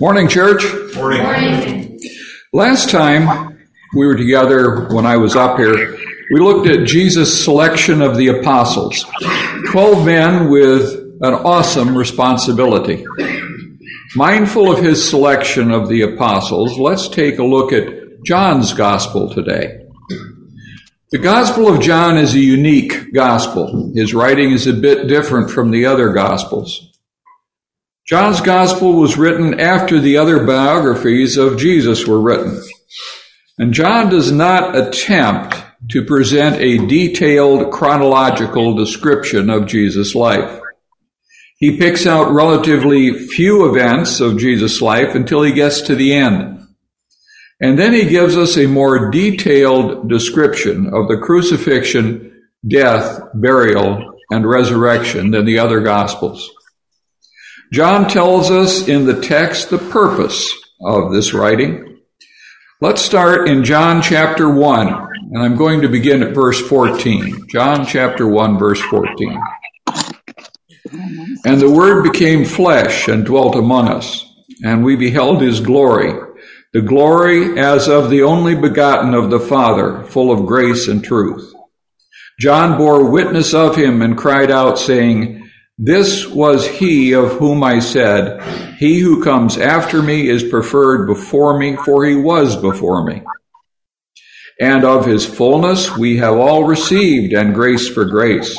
Morning, church. Morning. Morning. Last time we were together when I was up here, we looked at Jesus' selection of the apostles. Twelve men with an awesome responsibility. Mindful of his selection of the apostles, let's take a look at John's gospel today. The Gospel of John is a unique gospel. His writing is a bit different from the other gospels. John's gospel was written after the other biographies of Jesus were written. And John does not attempt to present a detailed chronological description of Jesus' life. He picks out relatively few events of Jesus' life until he gets to the end. And then he gives us a more detailed description of the crucifixion, death, burial, and resurrection than the other gospels. John tells us in the text the purpose of this writing. Let's start in John chapter 1, and I'm going to begin at verse 14. John chapter 1, verse 14. And the Word became flesh and dwelt among us, and we beheld his glory, the glory as of the only begotten of the Father, full of grace and truth. John bore witness of him and cried out, saying, this was he of whom I said, He who comes after me is preferred before me, for he was before me. And of his fullness we have all received, and grace for grace.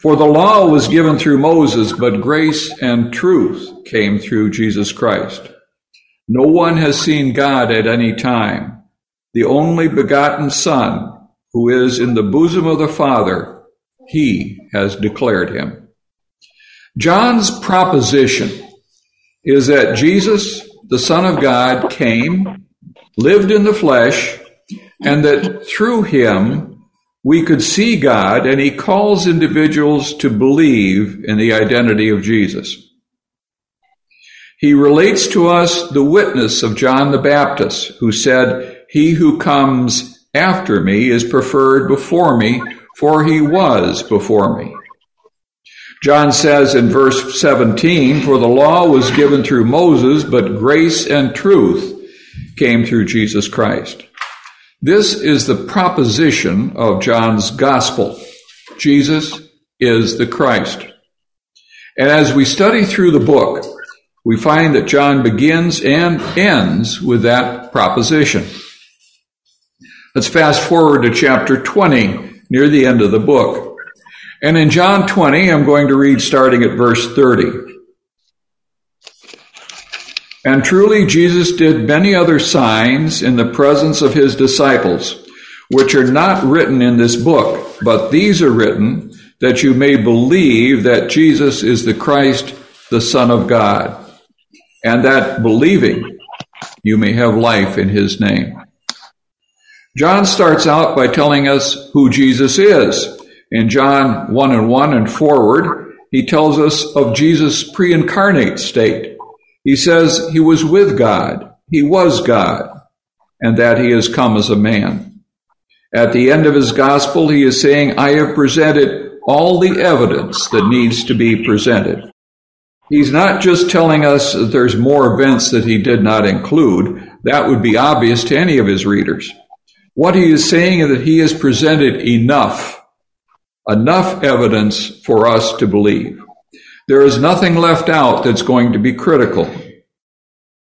For the law was given through Moses, but grace and truth came through Jesus Christ. No one has seen God at any time. The only begotten Son, who is in the bosom of the Father, he has declared him. John's proposition is that Jesus, the Son of God, came, lived in the flesh, and that through him we could see God, and he calls individuals to believe in the identity of Jesus. He relates to us the witness of John the Baptist, who said, He who comes after me is preferred before me, for he was before me. John says in verse 17, For the law was given through Moses, but grace and truth came through Jesus Christ. This is the proposition of John's gospel. Jesus is the Christ. And as we study through the book, we find that John begins and ends with that proposition. Let's fast forward to chapter 20, near the end of the book. And in John 20, I'm going to read starting at verse 30. And truly, Jesus did many other signs in the presence of his disciples, which are not written in this book, but these are written that you may believe that Jesus is the Christ, the Son of God, and that believing you may have life in his name. John starts out by telling us who Jesus is in John 1 and 1 and forward, he tells us of Jesus' pre incarnate state. He says he was with God, he was God, and that he has come as a man. At the end of his gospel, he is saying, I have presented all the evidence that needs to be presented. He's not just telling us that there's more events that he did not include. That would be obvious to any of his readers. What he is saying is that he has presented enough enough evidence for us to believe. There is nothing left out that's going to be critical.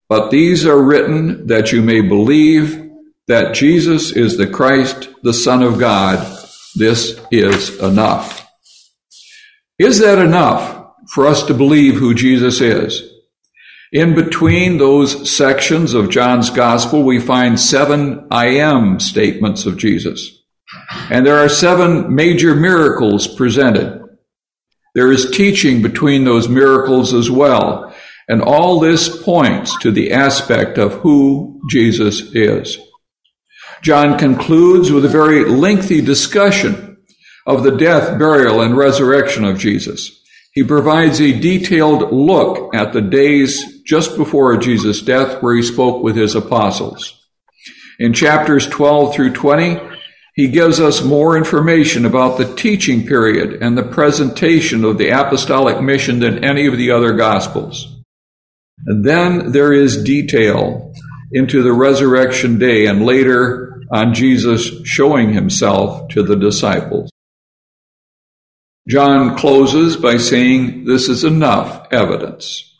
But these are written that you may believe that Jesus is the Christ, the Son of God. This is enough. Is that enough for us to believe who Jesus is? In between those sections of John's Gospel, we find seven I am statements of Jesus. And there are seven major miracles presented. There is teaching between those miracles as well. And all this points to the aspect of who Jesus is. John concludes with a very lengthy discussion of the death, burial, and resurrection of Jesus. He provides a detailed look at the days just before Jesus' death where he spoke with his apostles. In chapters 12 through 20, he gives us more information about the teaching period and the presentation of the apostolic mission than any of the other gospels. And then there is detail into the resurrection day and later on Jesus showing himself to the disciples. John closes by saying this is enough evidence.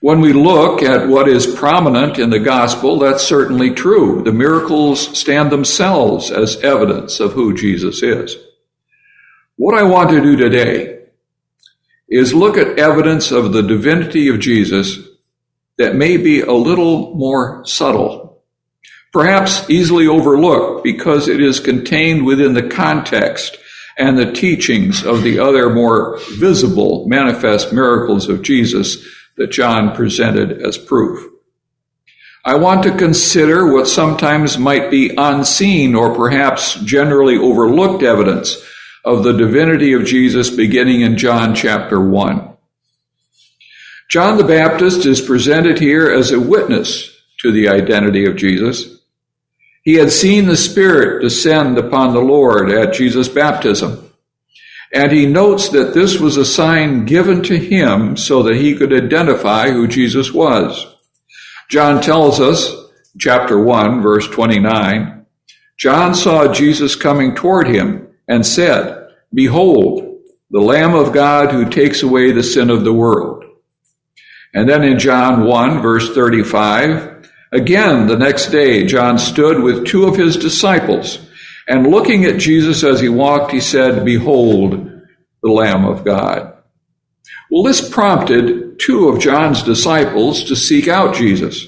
When we look at what is prominent in the gospel, that's certainly true. The miracles stand themselves as evidence of who Jesus is. What I want to do today is look at evidence of the divinity of Jesus that may be a little more subtle, perhaps easily overlooked because it is contained within the context and the teachings of the other more visible manifest miracles of Jesus that John presented as proof. I want to consider what sometimes might be unseen or perhaps generally overlooked evidence of the divinity of Jesus beginning in John chapter 1. John the Baptist is presented here as a witness to the identity of Jesus. He had seen the Spirit descend upon the Lord at Jesus' baptism. And he notes that this was a sign given to him so that he could identify who Jesus was. John tells us, chapter 1, verse 29, John saw Jesus coming toward him and said, Behold, the Lamb of God who takes away the sin of the world. And then in John 1, verse 35, Again, the next day, John stood with two of his disciples, and looking at Jesus as he walked, he said, Behold, the Lamb of God. Well, this prompted two of John's disciples to seek out Jesus.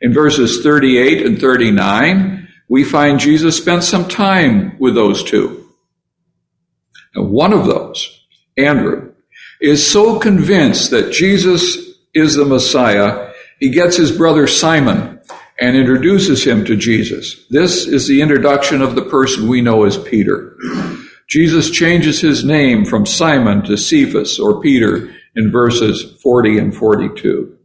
In verses 38 and 39, we find Jesus spent some time with those two. And one of those, Andrew, is so convinced that Jesus is the Messiah he gets his brother Simon and introduces him to Jesus. This is the introduction of the person we know as Peter. Jesus changes his name from Simon to Cephas or Peter in verses 40 and 42.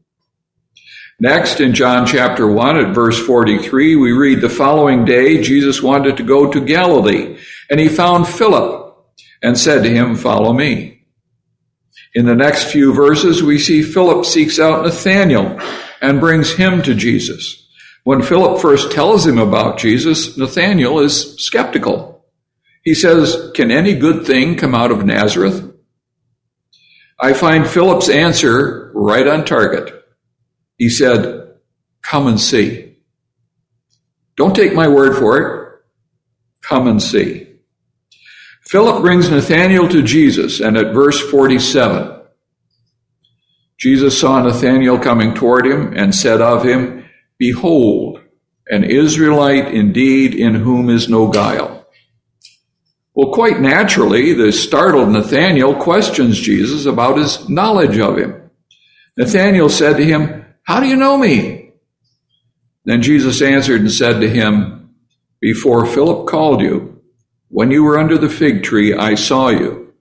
Next, in John chapter 1 at verse 43, we read the following day, Jesus wanted to go to Galilee, and he found Philip and said to him, Follow me. In the next few verses, we see Philip seeks out Nathanael and brings him to Jesus. When Philip first tells him about Jesus, Nathanael is skeptical. He says, Can any good thing come out of Nazareth? I find Philip's answer right on target. He said, Come and see. Don't take my word for it. Come and see. Philip brings Nathanael to Jesus, and at verse 47, Jesus saw Nathanael coming toward him and said of him, Behold, an Israelite indeed in whom is no guile. Well, quite naturally, the startled Nathanael questions Jesus about his knowledge of him. Nathanael said to him, How do you know me? Then Jesus answered and said to him, Before Philip called you, when you were under the fig tree, I saw you.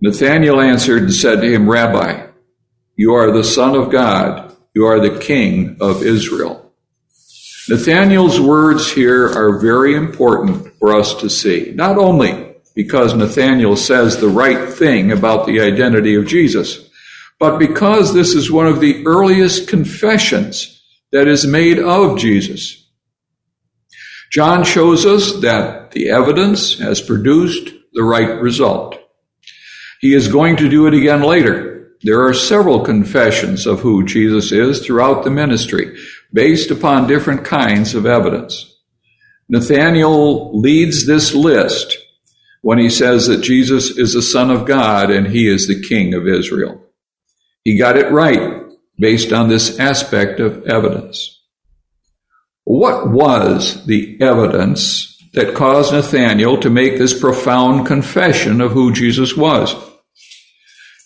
Nathanael answered and said to him, Rabbi, you are the Son of God. You are the King of Israel. Nathanael's words here are very important for us to see, not only because Nathanael says the right thing about the identity of Jesus, but because this is one of the earliest confessions that is made of Jesus. John shows us that the evidence has produced the right result. He is going to do it again later. There are several confessions of who Jesus is throughout the ministry, based upon different kinds of evidence. Nathanael leads this list when he says that Jesus is the Son of God and he is the King of Israel. He got it right based on this aspect of evidence. What was the evidence that caused Nathanael to make this profound confession of who Jesus was?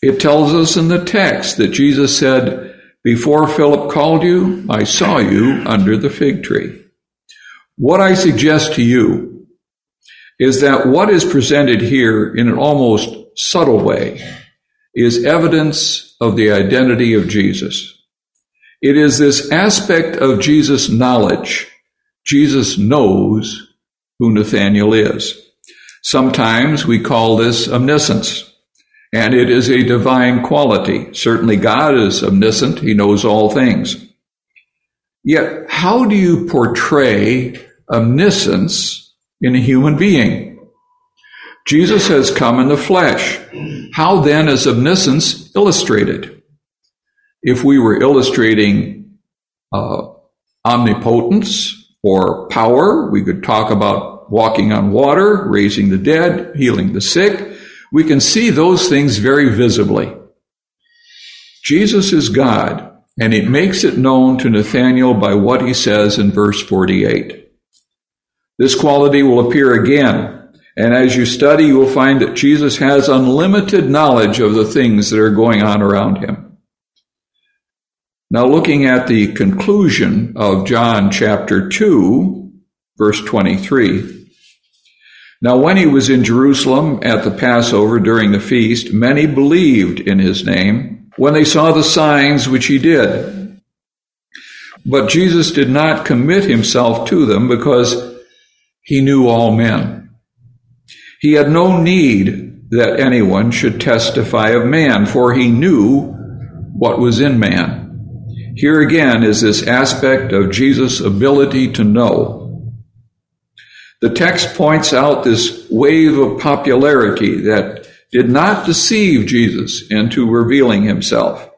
It tells us in the text that Jesus said, Before Philip called you, I saw you under the fig tree. What I suggest to you is that what is presented here in an almost subtle way is evidence of the identity of Jesus. It is this aspect of Jesus' knowledge. Jesus knows who Nathanael is. Sometimes we call this omniscience. And it is a divine quality. Certainly God is omniscient. He knows all things. Yet, how do you portray omniscience in a human being? Jesus has come in the flesh. How then is omniscience illustrated? If we were illustrating uh, omnipotence or power, we could talk about walking on water, raising the dead, healing the sick. We can see those things very visibly. Jesus is God, and it makes it known to Nathanael by what he says in verse 48. This quality will appear again and as you study, you will find that Jesus has unlimited knowledge of the things that are going on around him. Now, looking at the conclusion of John chapter 2, verse 23. Now, when he was in Jerusalem at the Passover during the feast, many believed in his name when they saw the signs which he did. But Jesus did not commit himself to them because he knew all men. He had no need that anyone should testify of man, for he knew what was in man. Here again is this aspect of Jesus' ability to know. The text points out this wave of popularity that did not deceive Jesus into revealing himself.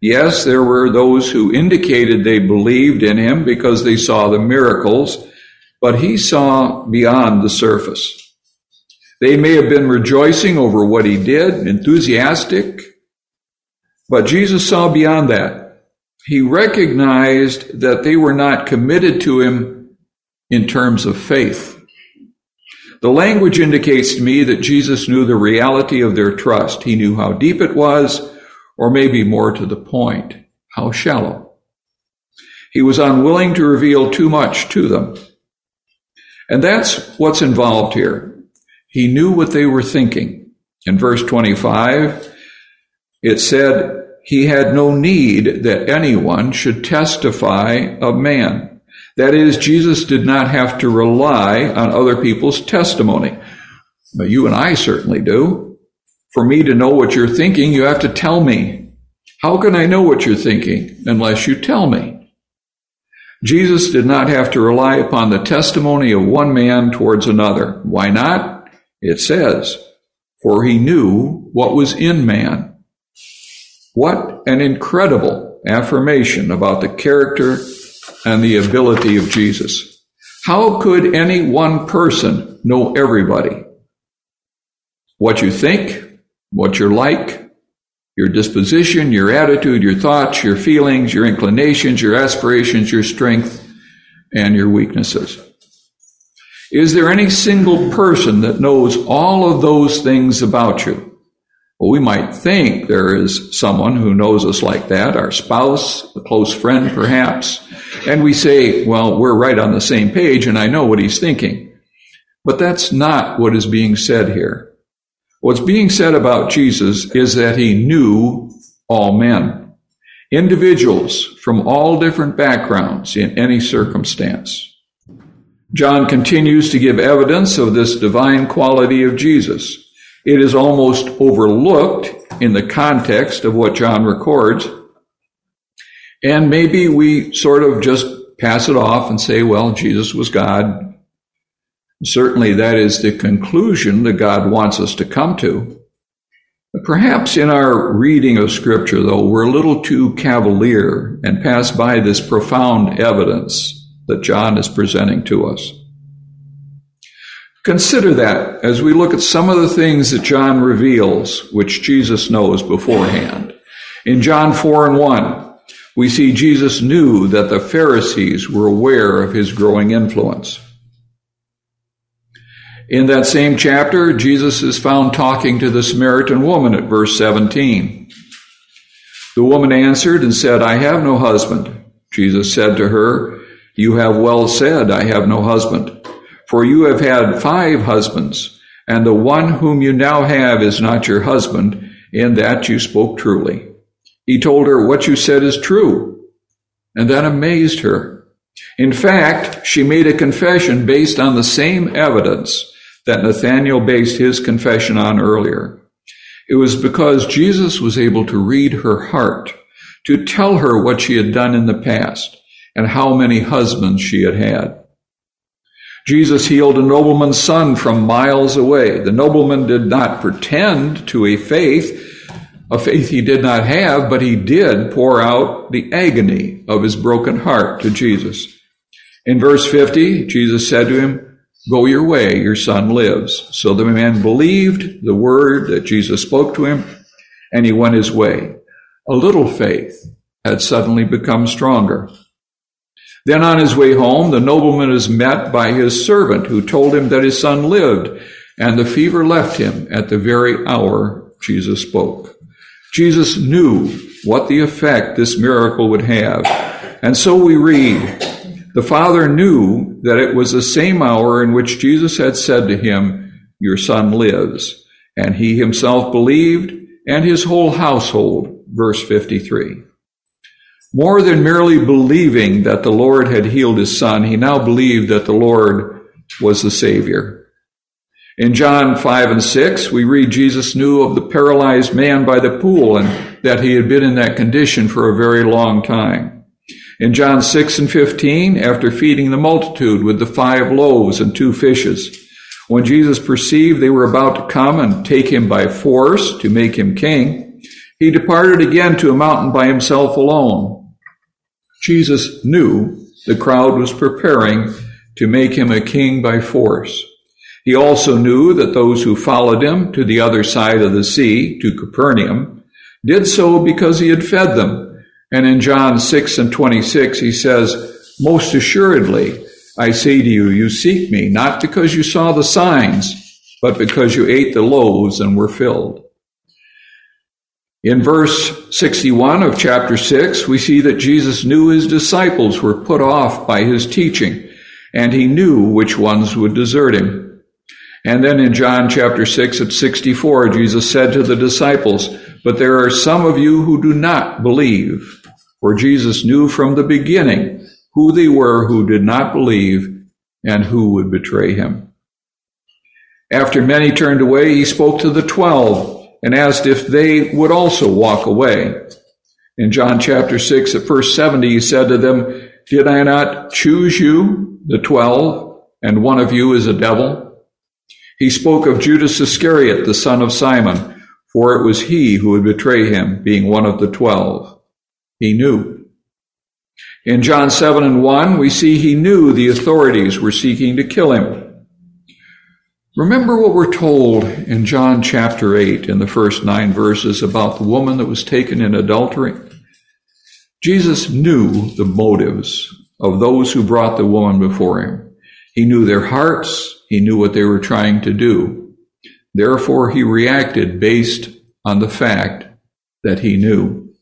Yes, there were those who indicated they believed in him because they saw the miracles, but he saw beyond the surface. They may have been rejoicing over what he did, enthusiastic, but Jesus saw beyond that. He recognized that they were not committed to him in terms of faith. The language indicates to me that Jesus knew the reality of their trust. He knew how deep it was, or maybe more to the point, how shallow. He was unwilling to reveal too much to them. And that's what's involved here. He knew what they were thinking. In verse 25, it said, He had no need that anyone should testify of man. That is, Jesus did not have to rely on other people's testimony. You and I certainly do. For me to know what you're thinking, you have to tell me. How can I know what you're thinking unless you tell me? Jesus did not have to rely upon the testimony of one man towards another. Why not? It says, For he knew what was in man. What an incredible affirmation about the character and the ability of Jesus. How could any one person know everybody? What you think, what you're like, your disposition, your attitude, your thoughts, your feelings, your inclinations, your aspirations, your strength, and your weaknesses. Is there any single person that knows all of those things about you? Well, we might think there is someone who knows us like that, our spouse, a close friend perhaps, and we say, well, we're right on the same page and I know what he's thinking. But that's not what is being said here. What's being said about Jesus is that he knew all men, individuals from all different backgrounds in any circumstance. John continues to give evidence of this divine quality of Jesus. It is almost overlooked in the context of what John records. And maybe we sort of just pass it off and say, well, Jesus was God. Certainly that is the conclusion that God wants us to come to. Perhaps in our reading of Scripture, though, we're a little too cavalier and pass by this profound evidence that John is presenting to us. Consider that as we look at some of the things that John reveals, which Jesus knows beforehand. In John 4 and 1, we see Jesus knew that the Pharisees were aware of his growing influence. In that same chapter, Jesus is found talking to the Samaritan woman at verse 17. The woman answered and said, I have no husband. Jesus said to her, you have well said, I have no husband. For you have had five husbands, and the one whom you now have is not your husband, in that you spoke truly. He told her, What you said is true, and that amazed her. In fact, she made a confession based on the same evidence that Nathanael based his confession on earlier. It was because Jesus was able to read her heart, to tell her what she had done in the past and how many husbands she had had. Jesus healed a nobleman's son from miles away. The nobleman did not pretend to a faith, a faith he did not have, but he did pour out the agony of his broken heart to Jesus. In verse 50, Jesus said to him, Go your way, your son lives. So the man believed the word that Jesus spoke to him, and he went his way. A little faith had suddenly become stronger. Then on his way home, the nobleman is met by his servant who told him that his son lived, and the fever left him at the very hour Jesus spoke. Jesus knew what the effect this miracle would have. And so we read, the father knew that it was the same hour in which Jesus had said to him, Your son lives. And he himself believed, and his whole household. Verse 53. More than merely believing that the Lord had healed his son, he now believed that the Lord was the Savior. In John 5 and 6, we read Jesus knew of the paralyzed man by the pool and that he had been in that condition for a very long time. In John 6 and 15, after feeding the multitude with the five loaves and two fishes, when Jesus perceived they were about to come and take him by force to make him king, he departed again to a mountain by himself alone. Jesus knew the crowd was preparing to make him a king by force. He also knew that those who followed him to the other side of the sea, to Capernaum, did so because he had fed them. And in John 6 and 26, he says, Most assuredly, I say to you, you seek me, not because you saw the signs, but because you ate the loaves and were filled. In verse 61 of chapter 6, we see that Jesus knew his disciples were put off by his teaching, and he knew which ones would desert him. And then in John chapter 6 at 64, Jesus said to the disciples, But there are some of you who do not believe. For Jesus knew from the beginning who they were who did not believe and who would betray him. After many turned away, he spoke to the twelve and asked if they would also walk away. In John chapter 6 at verse 70, he said to them, Did I not choose you, the twelve, and one of you is a devil? He spoke of Judas Iscariot, the son of Simon, for it was he who would betray him, being one of the twelve. He knew. In John 7 and 1, we see he knew the authorities were seeking to kill him. Remember what we're told in John chapter 8 in the first nine verses about the woman that was taken in adultery? Jesus knew the motives of those who brought the woman before him. He knew their hearts. He knew what they were trying to do. Therefore, he reacted based on the fact that he knew.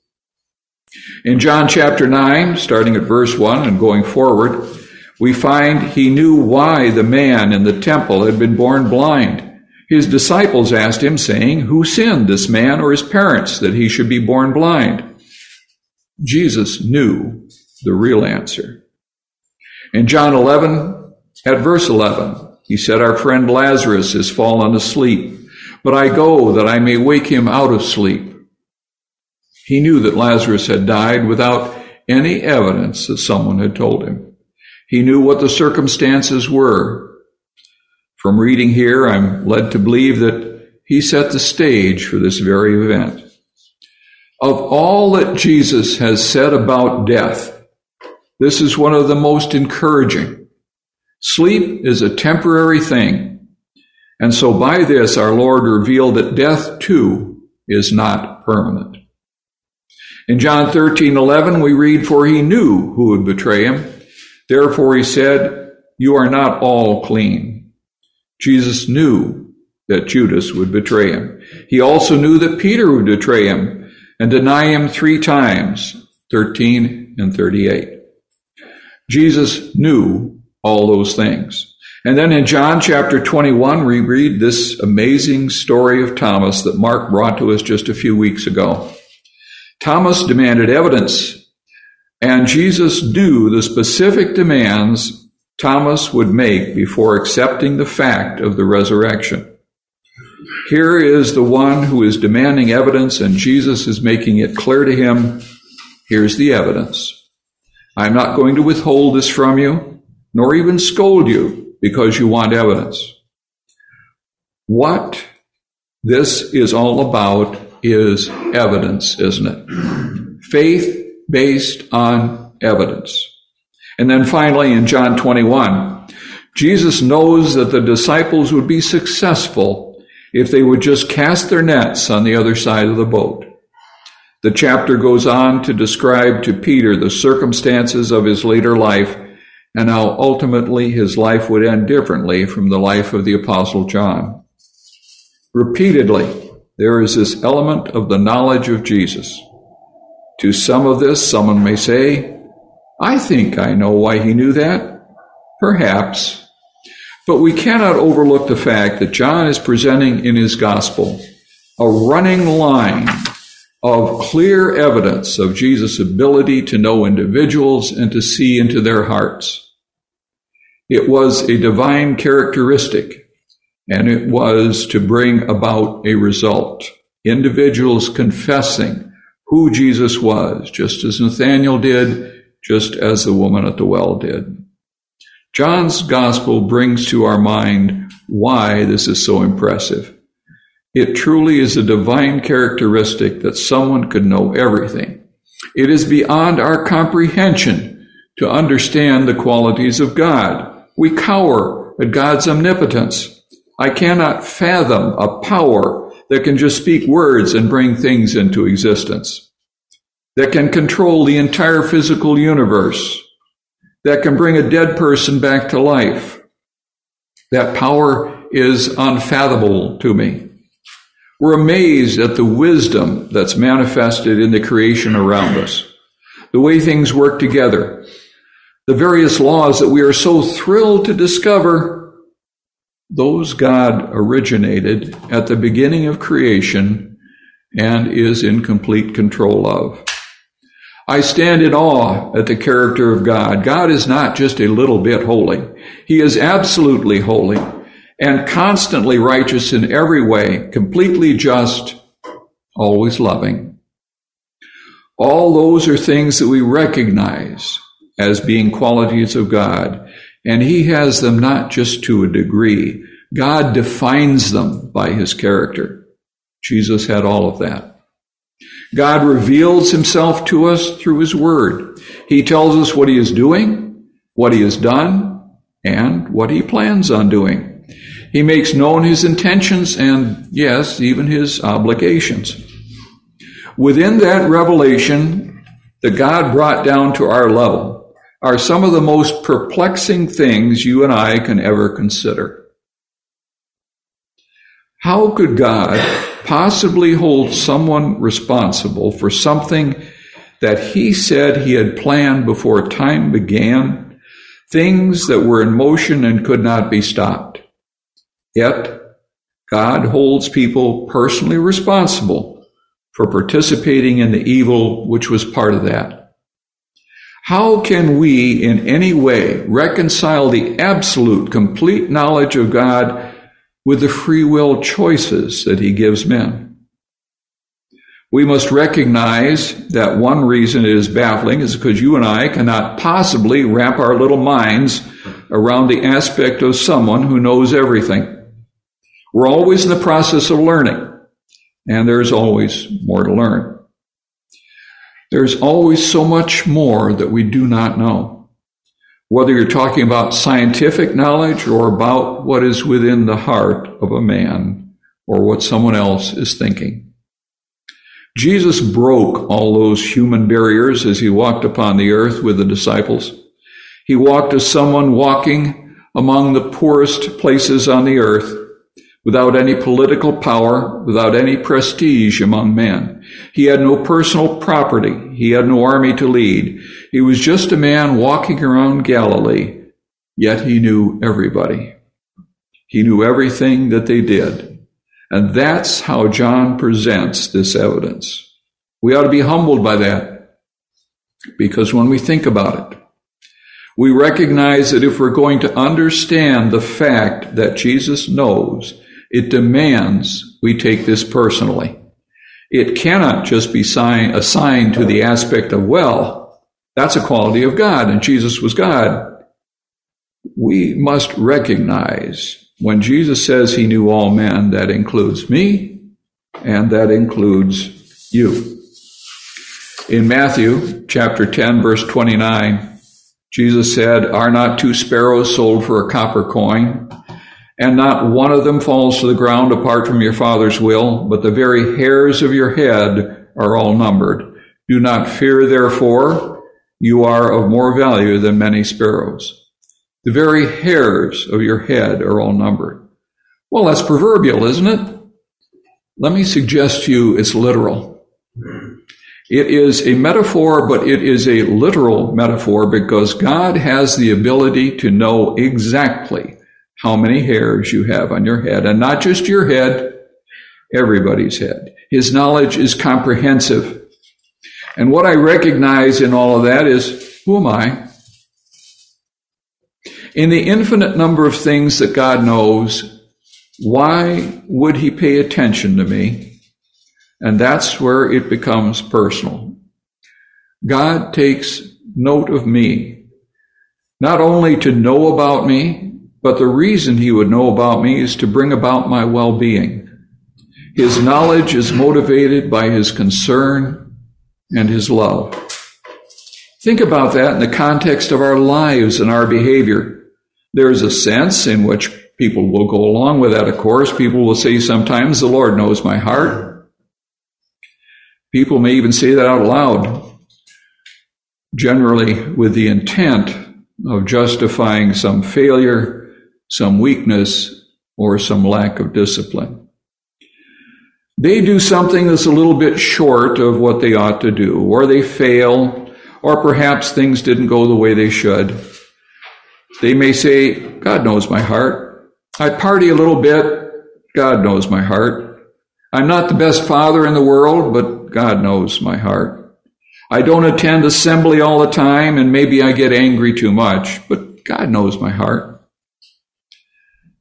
In John chapter 9, starting at verse 1 and going forward, we find he knew why the man in the temple had been born blind. His disciples asked him, saying, Who sinned, this man or his parents, that he should be born blind? Jesus knew the real answer. In John 11, at verse 11, he said, Our friend Lazarus has fallen asleep, but I go that I may wake him out of sleep. He knew that Lazarus had died without any evidence that someone had told him. He knew what the circumstances were. From reading here, I'm led to believe that he set the stage for this very event. Of all that Jesus has said about death, this is one of the most encouraging. Sleep is a temporary thing. And so by this, our Lord revealed that death too is not permanent. In John 13, 11, we read, For he knew who would betray him. Therefore he said, You are not all clean. Jesus knew that Judas would betray him. He also knew that Peter would betray him and deny him three times, 13 and 38. Jesus knew all those things. And then in John chapter 21, we read this amazing story of Thomas that Mark brought to us just a few weeks ago. Thomas demanded evidence and Jesus knew the specific demands Thomas would make before accepting the fact of the resurrection. Here is the one who is demanding evidence, and Jesus is making it clear to him here's the evidence. I'm not going to withhold this from you, nor even scold you because you want evidence. What this is all about is evidence, isn't it? Faith based on evidence. And then finally in John 21, Jesus knows that the disciples would be successful if they would just cast their nets on the other side of the boat. The chapter goes on to describe to Peter the circumstances of his later life and how ultimately his life would end differently from the life of the Apostle John. Repeatedly, there is this element of the knowledge of Jesus. To some of this, someone may say, I think I know why he knew that. Perhaps. But we cannot overlook the fact that John is presenting in his gospel a running line of clear evidence of Jesus' ability to know individuals and to see into their hearts. It was a divine characteristic, and it was to bring about a result. Individuals confessing who Jesus was, just as Nathanael did, just as the woman at the well did. John's gospel brings to our mind why this is so impressive. It truly is a divine characteristic that someone could know everything. It is beyond our comprehension to understand the qualities of God. We cower at God's omnipotence. I cannot fathom a power that can just speak words and bring things into existence, that can control the entire physical universe, that can bring a dead person back to life. That power is unfathomable to me. We're amazed at the wisdom that's manifested in the creation around us, the way things work together, the various laws that we are so thrilled to discover, those God originated at the beginning of creation and is in complete control of. I stand in awe at the character of God. God is not just a little bit holy. He is absolutely holy and constantly righteous in every way, completely just, always loving. All those are things that we recognize as being qualities of God. And he has them not just to a degree. God defines them by his character. Jesus had all of that. God reveals himself to us through his word. He tells us what he is doing, what he has done, and what he plans on doing. He makes known his intentions and, yes, even his obligations. Within that revelation that God brought down to our level, are some of the most perplexing things you and I can ever consider. How could God possibly hold someone responsible for something that he said he had planned before time began, things that were in motion and could not be stopped? Yet, God holds people personally responsible for participating in the evil which was part of that. How can we in any way reconcile the absolute, complete knowledge of God with the free will choices that He gives men? We must recognize that one reason it is baffling is because you and I cannot possibly wrap our little minds around the aspect of someone who knows everything. We're always in the process of learning, and there's always more to learn. There's always so much more that we do not know. Whether you're talking about scientific knowledge or about what is within the heart of a man or what someone else is thinking. Jesus broke all those human barriers as he walked upon the earth with the disciples. He walked as someone walking among the poorest places on the earth without any political power, without any prestige among men. He had no personal property. He had no army to lead. He was just a man walking around Galilee, yet he knew everybody. He knew everything that they did. And that's how John presents this evidence. We ought to be humbled by that because when we think about it, we recognize that if we're going to understand the fact that Jesus knows it demands we take this personally. It cannot just be sign, assigned to the aspect of, well, that's a quality of God and Jesus was God. We must recognize when Jesus says he knew all men, that includes me and that includes you. In Matthew chapter 10, verse 29, Jesus said, Are not two sparrows sold for a copper coin? And not one of them falls to the ground apart from your Father's will, but the very hairs of your head are all numbered. Do not fear, therefore, you are of more value than many sparrows. The very hairs of your head are all numbered. Well, that's proverbial, isn't it? Let me suggest to you it's literal. It is a metaphor, but it is a literal metaphor because God has the ability to know exactly how many hairs you have on your head, and not just your head, everybody's head. His knowledge is comprehensive. And what I recognize in all of that is, who am I? In the infinite number of things that God knows, why would he pay attention to me? And that's where it becomes personal. God takes note of me, not only to know about me, but the reason he would know about me is to bring about my well-being. His knowledge is motivated by his concern and his love. Think about that in the context of our lives and our behavior. There's a sense in which people will go along with that, of course. People will say sometimes, the Lord knows my heart. People may even say that out loud, generally with the intent of justifying some failure some weakness, or some lack of discipline. They do something that's a little bit short of what they ought to do, or they fail, or perhaps things didn't go the way they should. They may say, God knows my heart. I party a little bit. God knows my heart. I'm not the best father in the world, but God knows my heart. I don't attend assembly all the time, and maybe I get angry too much, but God knows my heart.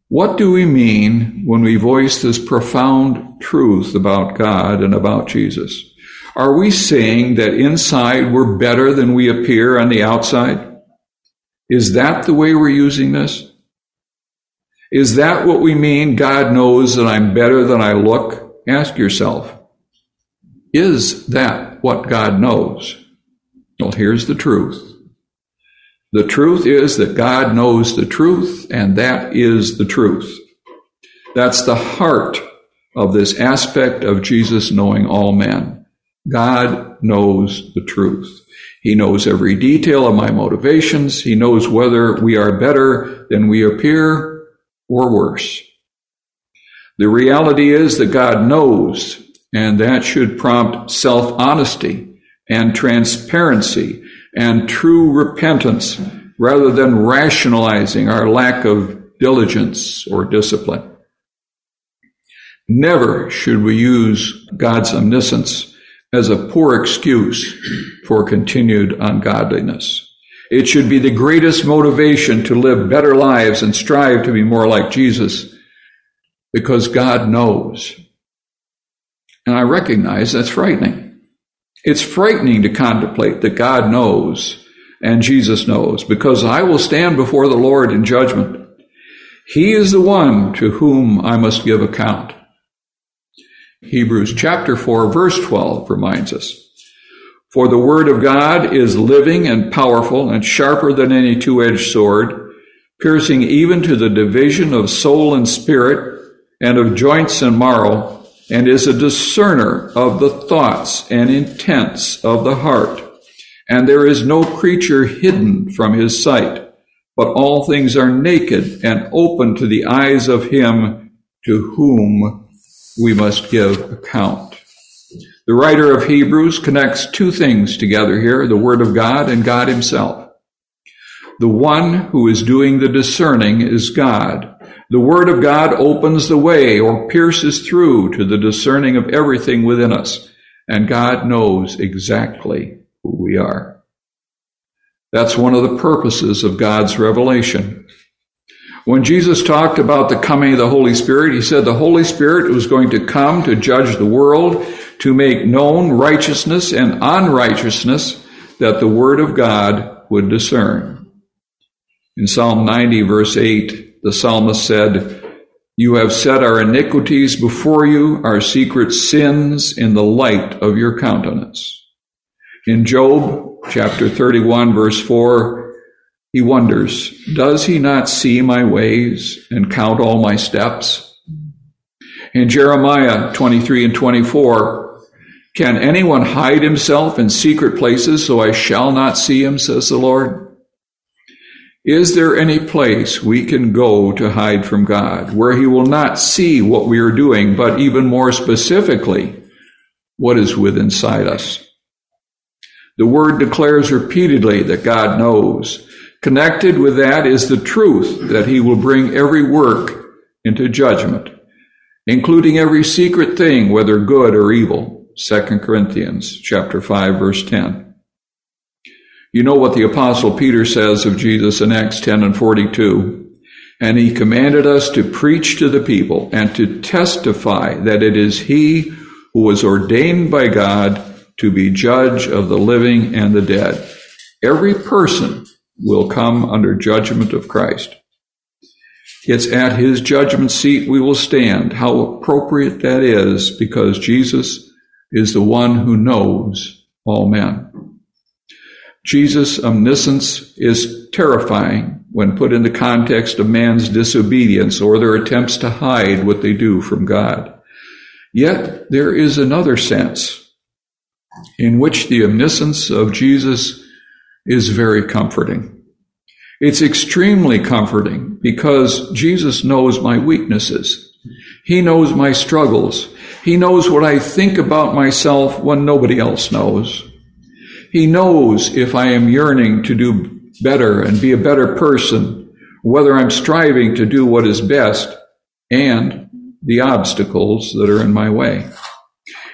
What do we mean when we voice this profound truth about God and about Jesus? Are we saying that inside we're better than we appear on the outside? Is that the way we're using this? Is that what we mean? God knows that I'm better than I look? Ask yourself, is that what God knows? Well, here's the truth. The truth is that God knows the truth, and that is the truth. That's the heart of this aspect of Jesus knowing all men. God knows the truth. He knows every detail of my motivations. He knows whether we are better than we appear or worse. The reality is that God knows, and that should prompt self honesty and transparency and true repentance rather than rationalizing our lack of diligence or discipline. Never should we use God's omniscience as a poor excuse for continued ungodliness. It should be the greatest motivation to live better lives and strive to be more like Jesus because God knows. And I recognize that's frightening. It's frightening to contemplate that God knows and Jesus knows, because I will stand before the Lord in judgment. He is the one to whom I must give account. Hebrews chapter 4 verse 12 reminds us, For the word of God is living and powerful and sharper than any two-edged sword, piercing even to the division of soul and spirit and of joints and marrow, and is a discerner of the thoughts and intents of the heart. And there is no creature hidden from his sight, but all things are naked and open to the eyes of him to whom we must give account. The writer of Hebrews connects two things together here, the Word of God and God Himself. The one who is doing the discerning is God, the Word of God opens the way or pierces through to the discerning of everything within us, and God knows exactly who we are. That's one of the purposes of God's revelation. When Jesus talked about the coming of the Holy Spirit, he said the Holy Spirit was going to come to judge the world, to make known righteousness and unrighteousness that the Word of God would discern. In Psalm 90, verse 8, the psalmist said, You have set our iniquities before you, our secret sins in the light of your countenance. In Job chapter 31, verse 4, he wonders, does he not see my ways and count all my steps? In Jeremiah 23 and 24, can anyone hide himself in secret places so I shall not see him, says the Lord? Is there any place we can go to hide from God where he will not see what we are doing, but even more specifically, what is within inside us? The word declares repeatedly that God knows Connected with that is the truth that he will bring every work into judgment, including every secret thing, whether good or evil. 2 Corinthians chapter 5 verse 10. You know what the apostle Peter says of Jesus in Acts 10 and 42. And he commanded us to preach to the people and to testify that it is he who was ordained by God to be judge of the living and the dead. Every person will come under judgment of Christ. It's at his judgment seat we will stand. How appropriate that is because Jesus is the one who knows all men. Jesus' omniscience is terrifying when put in the context of man's disobedience or their attempts to hide what they do from God. Yet there is another sense in which the omniscience of Jesus is very comforting. It's extremely comforting because Jesus knows my weaknesses. He knows my struggles. He knows what I think about myself when nobody else knows. He knows if I am yearning to do better and be a better person, whether I'm striving to do what is best, and the obstacles that are in my way.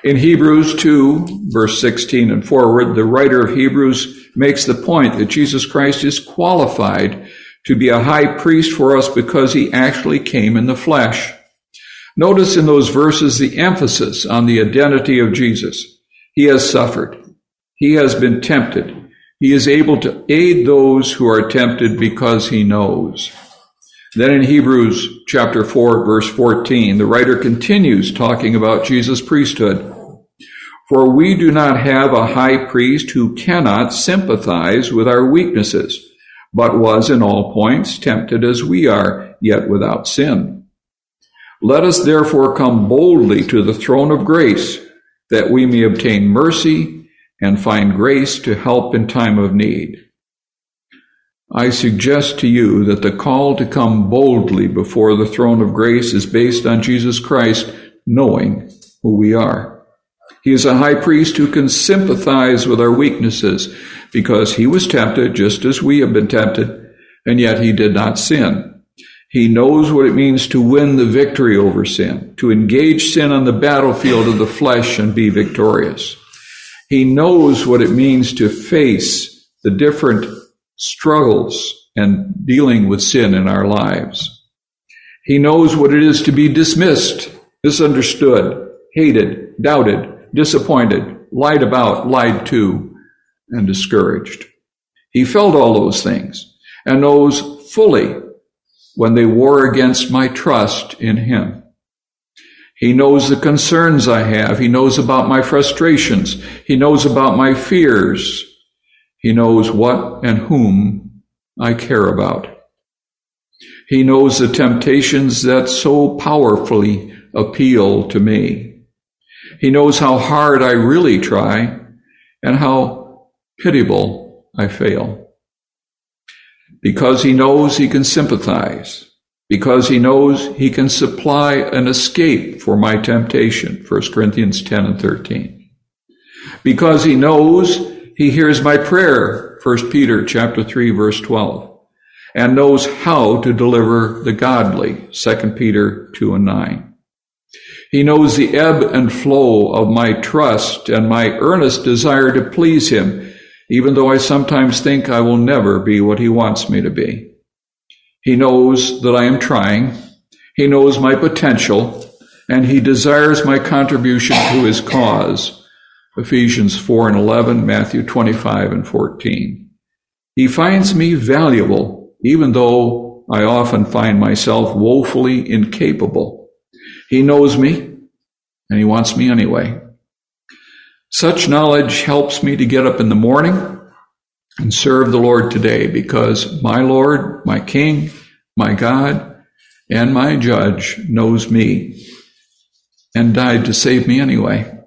In Hebrews 2, verse 16 and forward, the writer of Hebrews makes the point that Jesus Christ is qualified to be a high priest for us because he actually came in the flesh. Notice in those verses the emphasis on the identity of Jesus. He has suffered. He has been tempted. He is able to aid those who are tempted because he knows. Then in Hebrews chapter 4 verse 14, the writer continues talking about Jesus' priesthood. For we do not have a high priest who cannot sympathize with our weaknesses, but was in all points tempted as we are, yet without sin. Let us therefore come boldly to the throne of grace, that we may obtain mercy and find grace to help in time of need. I suggest to you that the call to come boldly before the throne of grace is based on Jesus Christ knowing who we are. He is a high priest who can sympathize with our weaknesses because he was tempted just as we have been tempted, and yet he did not sin. He knows what it means to win the victory over sin, to engage sin on the battlefield of the flesh and be victorious. He knows what it means to face the different struggles and dealing with sin in our lives. He knows what it is to be dismissed, misunderstood, hated, doubted, disappointed, lied about, lied to, and discouraged. He felt all those things and knows fully when they war against my trust in Him. He knows the concerns I have. He knows about my frustrations. He knows about my fears. He knows what and whom I care about. He knows the temptations that so powerfully appeal to me. He knows how hard I really try and how pitiable I fail. Because he knows he can sympathize. Because he knows he can supply an escape for my temptation. 1 Corinthians 10 and 13. Because he knows he hears my prayer. 1 Peter chapter 3 verse 12. And knows how to deliver the godly. 2 Peter 2 and 9. He knows the ebb and flow of my trust and my earnest desire to please Him, even though I sometimes think I will never be what He wants me to be. He knows that I am trying. He knows my potential and he desires my contribution to his cause. Ephesians 4 and 11, Matthew 25 and 14. He finds me valuable, even though I often find myself woefully incapable. He knows me, and he wants me anyway. Such knowledge helps me to get up in the morning and serve the Lord today because my Lord, my King, my God, and my Judge knows me and died to save me anyway.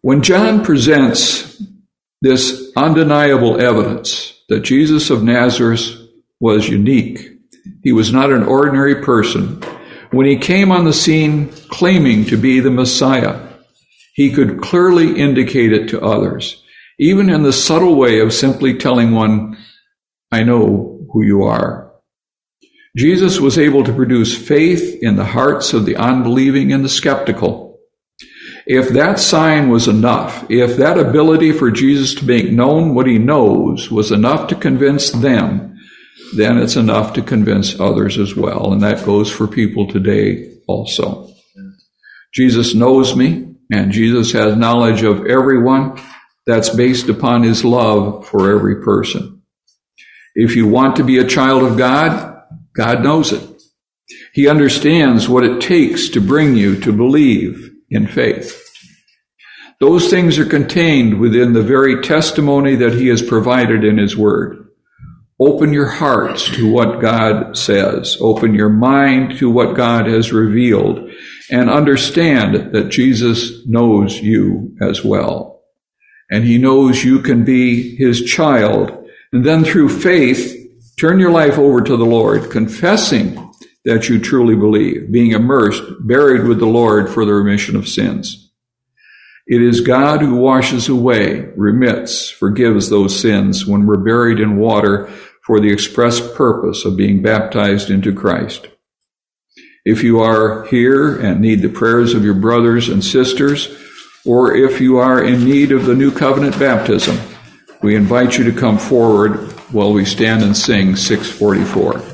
When John presents this undeniable evidence that Jesus of Nazareth was unique, he was not an ordinary person. When he came on the scene claiming to be the Messiah, he could clearly indicate it to others, even in the subtle way of simply telling one, I know who you are. Jesus was able to produce faith in the hearts of the unbelieving and the skeptical. If that sign was enough, if that ability for Jesus to make known what he knows was enough to convince them, then it's enough to convince others as well. And that goes for people today also. Jesus knows me, and Jesus has knowledge of everyone. That's based upon his love for every person. If you want to be a child of God, God knows it. He understands what it takes to bring you to believe in faith. Those things are contained within the very testimony that He has provided in His Word. Open your hearts to what God says. Open your mind to what God has revealed and understand that Jesus knows you as well. And He knows you can be His child. And then through faith, Turn your life over to the Lord, confessing that you truly believe, being immersed, buried with the Lord for the remission of sins. It is God who washes away, remits, forgives those sins when we're buried in water for the express purpose of being baptized into Christ. If you are here and need the prayers of your brothers and sisters, or if you are in need of the new covenant baptism, we invite you to come forward while we stand and sing 644.